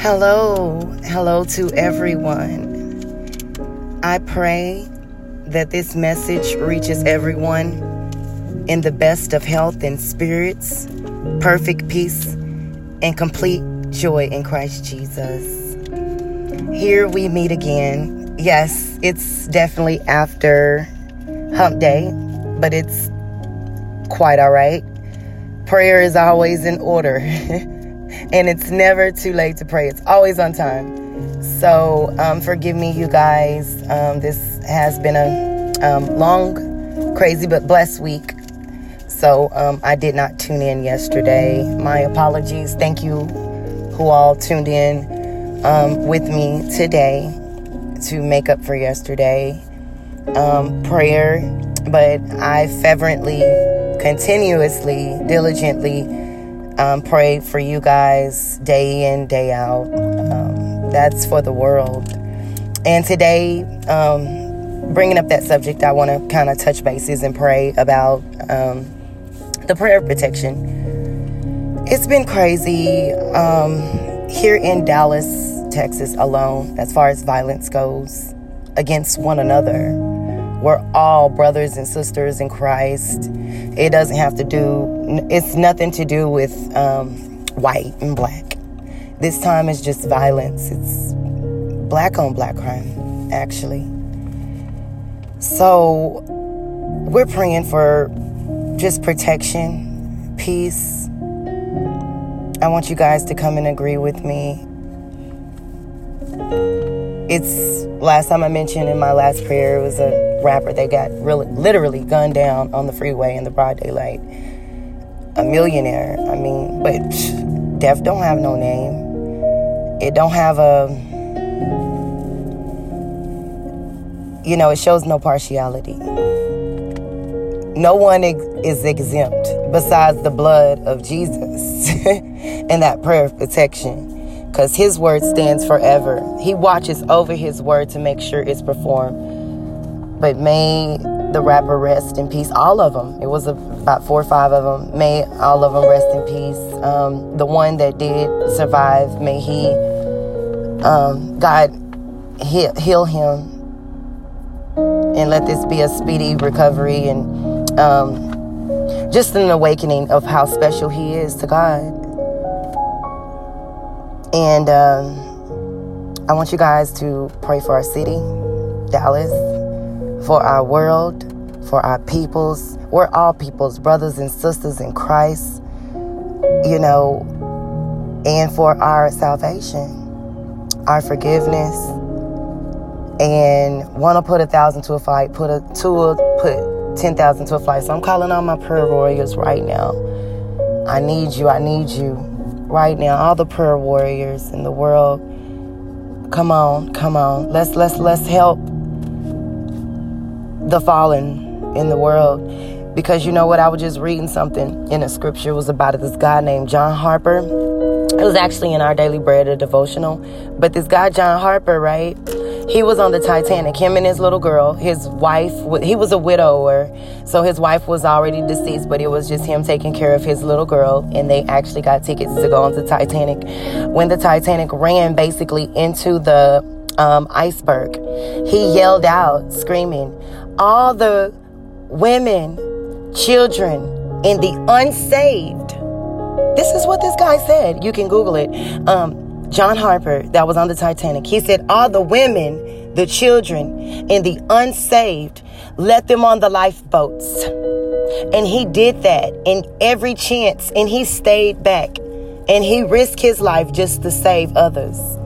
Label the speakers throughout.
Speaker 1: Hello, hello to everyone. I pray that this message reaches everyone in the best of health and spirits, perfect peace, and complete joy in Christ Jesus. Here we meet again. Yes, it's definitely after hump day, but it's quite all right. Prayer is always in order. and it's never too late to pray. It's always on time. So um, forgive me, you guys. Um, this has been a um, long, crazy, but blessed week. So um, I did not tune in yesterday. My apologies. Thank you who all tuned in um, with me today to make up for yesterday. Um, prayer, but I fervently, continuously, diligently um, pray for you guys day in, day out. Um, that's for the world. And today, um, bringing up that subject, I want to kind of touch bases and pray about um, the prayer of protection. It's been crazy um, here in Dallas, Texas alone, as far as violence goes against one another. We're all brothers and sisters in Christ. It doesn't have to do, it's nothing to do with um, white and black. This time is just violence. It's black on black crime, actually. So we're praying for just protection, peace. I want you guys to come and agree with me. It's last time I mentioned in my last prayer, it was a rapper that got really, literally gunned down on the freeway in the broad daylight. A millionaire. I mean, but psh, death don't have no name. It don't have a. You know, it shows no partiality. No one ex- is exempt besides the blood of Jesus and that prayer of protection because his word stands forever. He watches over his word to make sure it's performed. But may the rapper rest in peace. All of them. It was about four or five of them. May all of them rest in peace. Um, the one that did survive, may he, um, God, heal, heal him and let this be a speedy recovery and um, just an awakening of how special he is to God. And um, I want you guys to pray for our city, Dallas, for our world, for our peoples. We're all peoples, brothers and sisters in Christ, you know, and for our salvation, our forgiveness. And want to put a thousand to a fight, put a two, put ten thousand to a fight. So I'm calling on my prayer warriors right now. I need you. I need you right now. All the prayer warriors in the world. Come on, come on. Let's let's let's help the fallen in the world. Because you know what? I was just reading something in a scripture. It was about this guy named John Harper. It was actually in our daily bread, a devotional. But this guy, John Harper, right? He was on the Titanic, him and his little girl. His wife, he was a widower, so his wife was already deceased, but it was just him taking care of his little girl, and they actually got tickets to go on the Titanic. When the Titanic ran basically into the um, iceberg, he yelled out, screaming, All the women, children, and the unsaved. This is what this guy said. You can Google it. Um, John Harper, that was on the Titanic, he said, All the women, the children, and the unsaved, let them on the lifeboats. And he did that in every chance, and he stayed back and he risked his life just to save others.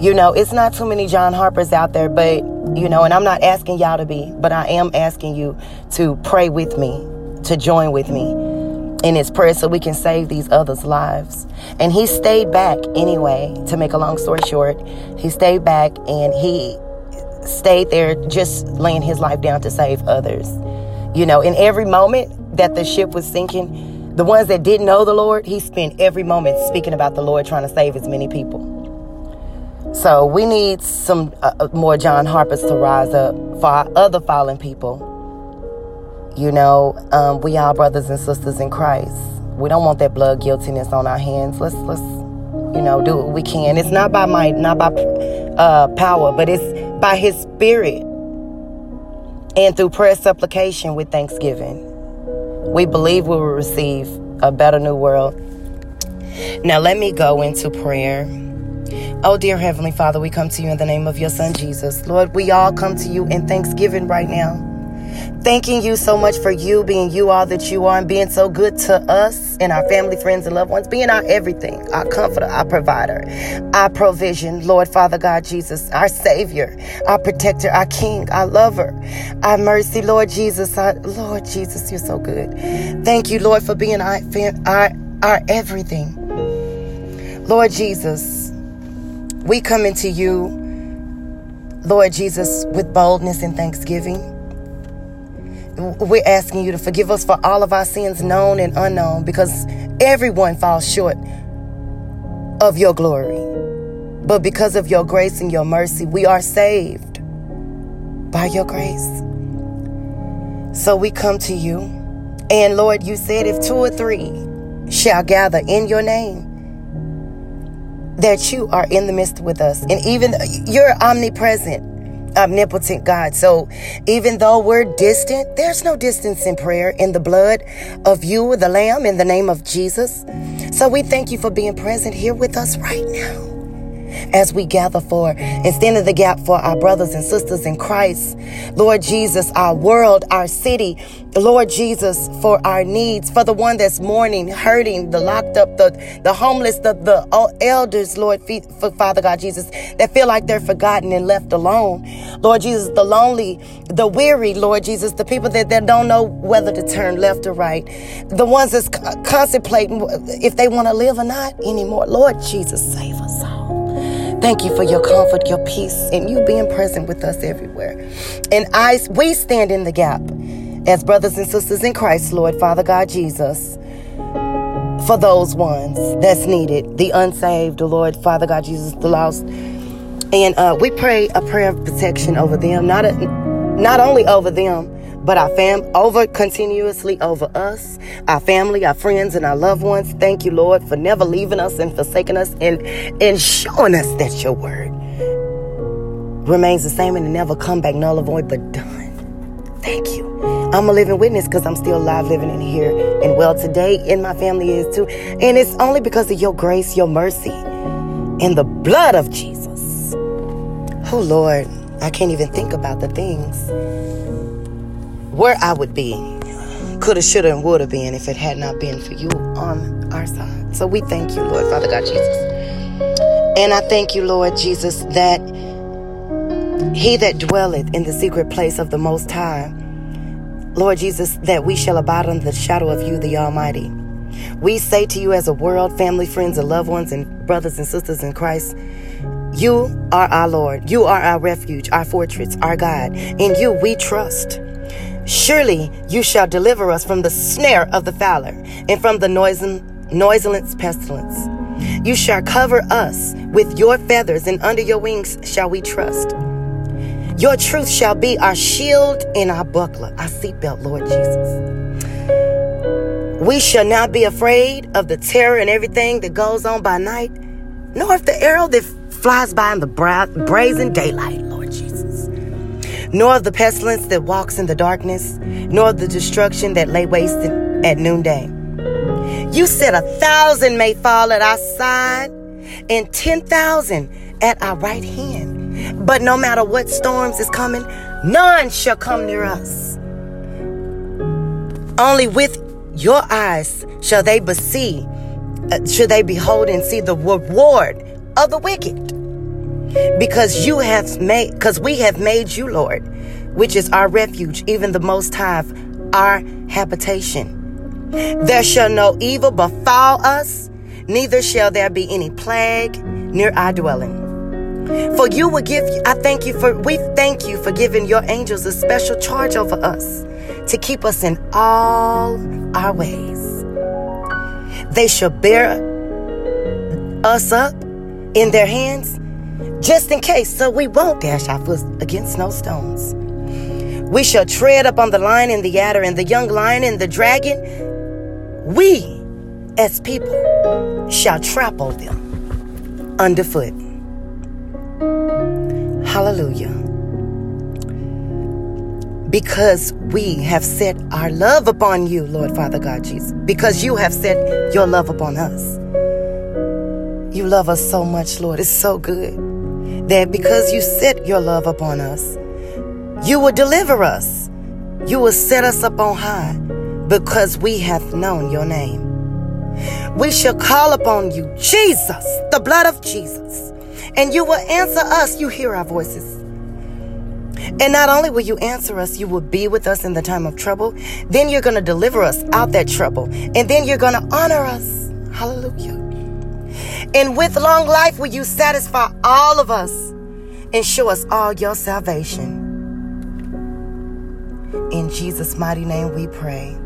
Speaker 1: You know, it's not too many John Harpers out there, but, you know, and I'm not asking y'all to be, but I am asking you to pray with me, to join with me in his prayer so we can save these others' lives. And he stayed back anyway, to make a long story short. He stayed back and he stayed there just laying his life down to save others. You know, in every moment that the ship was sinking, the ones that didn't know the Lord, he spent every moment speaking about the Lord, trying to save as many people. So we need some uh, more John Harpers to rise up for our other fallen people you know, um, we all brothers and sisters in Christ. We don't want that blood guiltiness on our hands. Let's let's you know, do what we can. It's not by might, not by uh, power, but it's by His Spirit and through prayer supplication with thanksgiving. We believe we will receive a better new world. Now, let me go into prayer. Oh, dear Heavenly Father, we come to you in the name of your Son, Jesus. Lord, we all come to you in thanksgiving right now. Thanking you so much for you being you all that you are and being so good to us and our family, friends, and loved ones, being our everything, our comforter, our provider, our provision, Lord Father God Jesus, our Savior, our protector, our King, our lover, our mercy, Lord Jesus, our Lord Jesus, you're so good. Thank you, Lord, for being our, our, our everything. Lord Jesus, we come into you, Lord Jesus, with boldness and thanksgiving we're asking you to forgive us for all of our sins, known and unknown, because everyone falls short of your glory. But because of your grace and your mercy, we are saved by your grace. So we come to you. And Lord, you said if two or three shall gather in your name, that you are in the midst with us. And even you're omnipresent omnipotent God. So even though we're distant, there's no distance in prayer in the blood of you, the Lamb, in the name of Jesus. So we thank you for being present here with us right now as we gather for and stand in the gap for our brothers and sisters in Christ. Lord Jesus, our world, our city, Lord Jesus, for our needs, for the one that's mourning, hurting, the locked up, the, the homeless, the, the elders, Lord, for Father God Jesus, that feel like they're forgotten and left alone. Lord Jesus, the lonely, the weary, Lord Jesus, the people that, that don't know whether to turn left or right, the ones that's contemplating if they want to live or not anymore. Lord Jesus, save us all. Thank you for your comfort, your peace, and you being present with us everywhere. And I, we stand in the gap as brothers and sisters in Christ, Lord, Father God Jesus, for those ones that's needed, the unsaved, the Lord, Father God Jesus, the lost. And uh, we pray a prayer of protection over them, not a, not only over them, but our fam over continuously over us, our family, our friends, and our loved ones. Thank you, Lord, for never leaving us and forsaking us and, and showing us that your word remains the same and never come back null or void, but done. Thank you. I'm a living witness because I'm still alive, living in here and well today, and my family is too. And it's only because of your grace, your mercy, and the blood of Jesus. Oh Lord, I can't even think about the things where I would be. Coulda, shoulda, and woulda been if it had not been for you on our side. So we thank you, Lord, Father God Jesus. And I thank you, Lord Jesus, that he that dwelleth in the secret place of the Most High, Lord Jesus, that we shall abide under the shadow of you, the Almighty. We say to you as a world, family, friends, and loved ones, and brothers and sisters in Christ, you are our Lord. You are our refuge, our fortress, our God. In you we trust. Surely you shall deliver us from the snare of the fowler and from the noiseless pestilence. You shall cover us with your feathers, and under your wings shall we trust. Your truth shall be our shield and our buckler, our seatbelt, Lord Jesus. We shall not be afraid of the terror and everything that goes on by night, nor of the arrow that flies by in the bra- brazen daylight nor of the pestilence that walks in the darkness, nor of the destruction that lay waste at noonday. You said a thousand may fall at our side and 10,000 at our right hand. But no matter what storms is coming, none shall come near us. Only with your eyes shall they see, uh, shall they behold and see the reward of the wicked because you have made because we have made you lord which is our refuge even the most high our habitation. There shall no evil befall us neither shall there be any plague near our dwelling. For you will give i thank you for we thank you for giving your angels a special charge over us to keep us in all our ways. They shall bear us up in their hands just in case, so we won't dash our foot against no stones. We shall tread upon the lion and the adder and the young lion and the dragon. We, as people, shall trample them underfoot. Hallelujah. Because we have set our love upon you, Lord Father God Jesus. Because you have set your love upon us. You love us so much, Lord. It's so good that because you set your love upon us, you will deliver us. You will set us up on high because we have known your name. We shall call upon you, Jesus, the blood of Jesus, and you will answer us. You hear our voices. And not only will you answer us, you will be with us in the time of trouble. Then you're going to deliver us out that trouble. And then you're going to honor us. Hallelujah. And with long life will you satisfy all of us and show us all your salvation. In Jesus' mighty name we pray.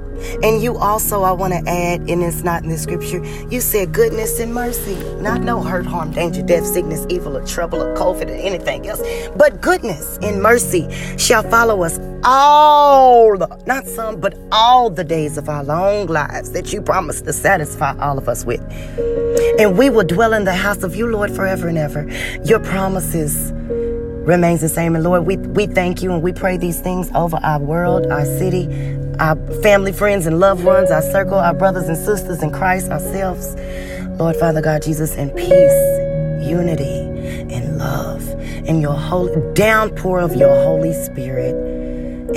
Speaker 1: And you also, I want to add, and it's not in the scripture, you said goodness and mercy. Not no hurt, harm, danger, death, sickness, evil, or trouble, or COVID, or anything else. But goodness and mercy shall follow us all, not some, but all the days of our long lives that you promised to satisfy all of us with. And we will dwell in the house of you, Lord, forever and ever. Your promises remains the same. And Lord, we, we thank you and we pray these things over our world, our city, our family, friends, and loved ones, our circle, our brothers and sisters in Christ, ourselves. Lord, Father God, Jesus, in peace, unity, and love, and your holy downpour of your Holy Spirit,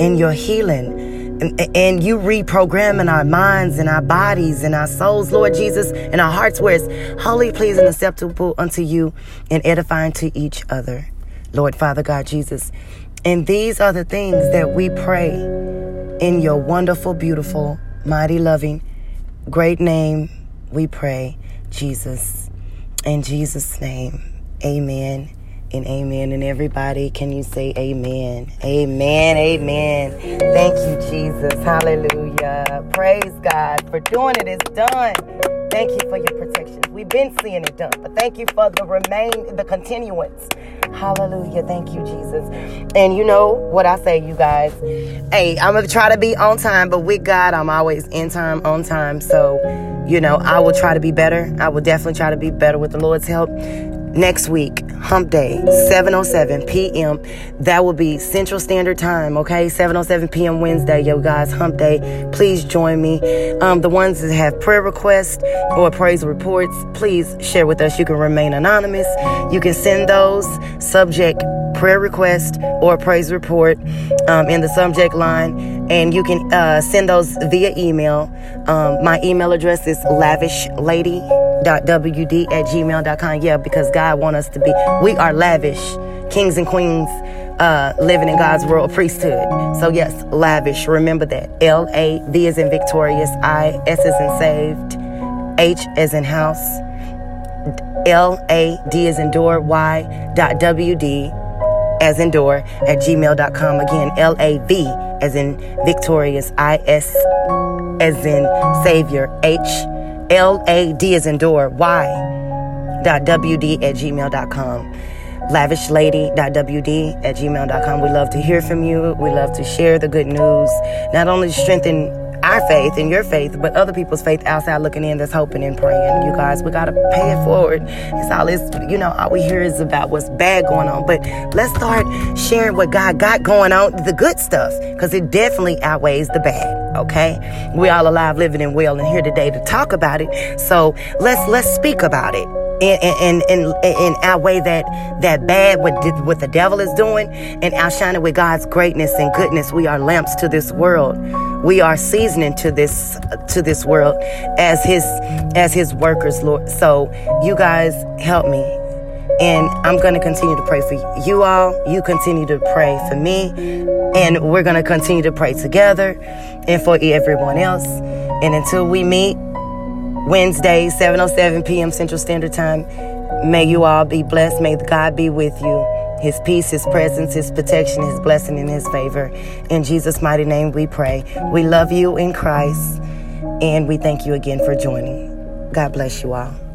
Speaker 1: and your healing. And, and you reprogramming our minds and our bodies and our souls, Lord Jesus, and our hearts where it's holy, pleasing, acceptable unto you, and edifying to each other. Lord Father God Jesus. And these are the things that we pray in your wonderful, beautiful, mighty, loving, great name. We pray, Jesus. In Jesus' name, amen and amen. And everybody, can you say amen? Amen, amen. Thank you, Jesus. Hallelujah. Praise God for doing it. It's done. Thank you for your protection. We've been seeing it done, but thank you for the remain, the continuance. Hallelujah. Thank you, Jesus. And you know what I say, you guys. Hey, I'm gonna try to be on time, but with God, I'm always in time, on time. So, you know, I will try to be better. I will definitely try to be better with the Lord's help next week, hump day, 7.07 p.m. That will be Central Standard Time, okay? 7.07 p.m. Wednesday, yo guys, hump day. Please join me. Um, the ones that have prayer requests or praise reports, please share with us. You can remain anonymous. You can send those subject prayer request or praise report um, in the subject line. And you can uh, send those via email. Um, my email address is lavishlady.wd at gmail.com. Yeah, because God wants us to be, we are lavish, kings and queens. Uh, living in God's royal priesthood. So yes, lavish. Remember that. L A V is in victorious. I S is in saved. H is in house. L A D is in door. Y dot W D as in door at gmail.com. Again, L A V as in victorious, I S as in savior, H L A D is in door, Y dot WD at gmail.com. Lavishlady.wd at gmail.com. We love to hear from you. We love to share the good news, not only strengthen our faith and your faith, but other people's faith outside looking in that's hoping and praying. You guys, we gotta pay it forward. It's all this, you know, all we hear is about what's bad going on. But let's start sharing what God got going on, the good stuff, because it definitely outweighs the bad. Okay? We all alive, living and well, and here today to talk about it. So let's let's speak about it in, in, in, in outweigh that, that bad, what, what the devil is doing, and outshine it with God's greatness and goodness. We are lamps to this world. We are seasoning to this, to this world as his, as his workers, Lord. So you guys help me. And I'm going to continue to pray for you all. You continue to pray for me. And we're going to continue to pray together and for everyone else. And until we meet, Wednesday, 7:07 p.m. Central Standard Time. May you all be blessed. May God be with you. His peace, His presence, His protection, His blessing, and His favor. In Jesus' mighty name we pray. We love you in Christ, and we thank you again for joining. God bless you all.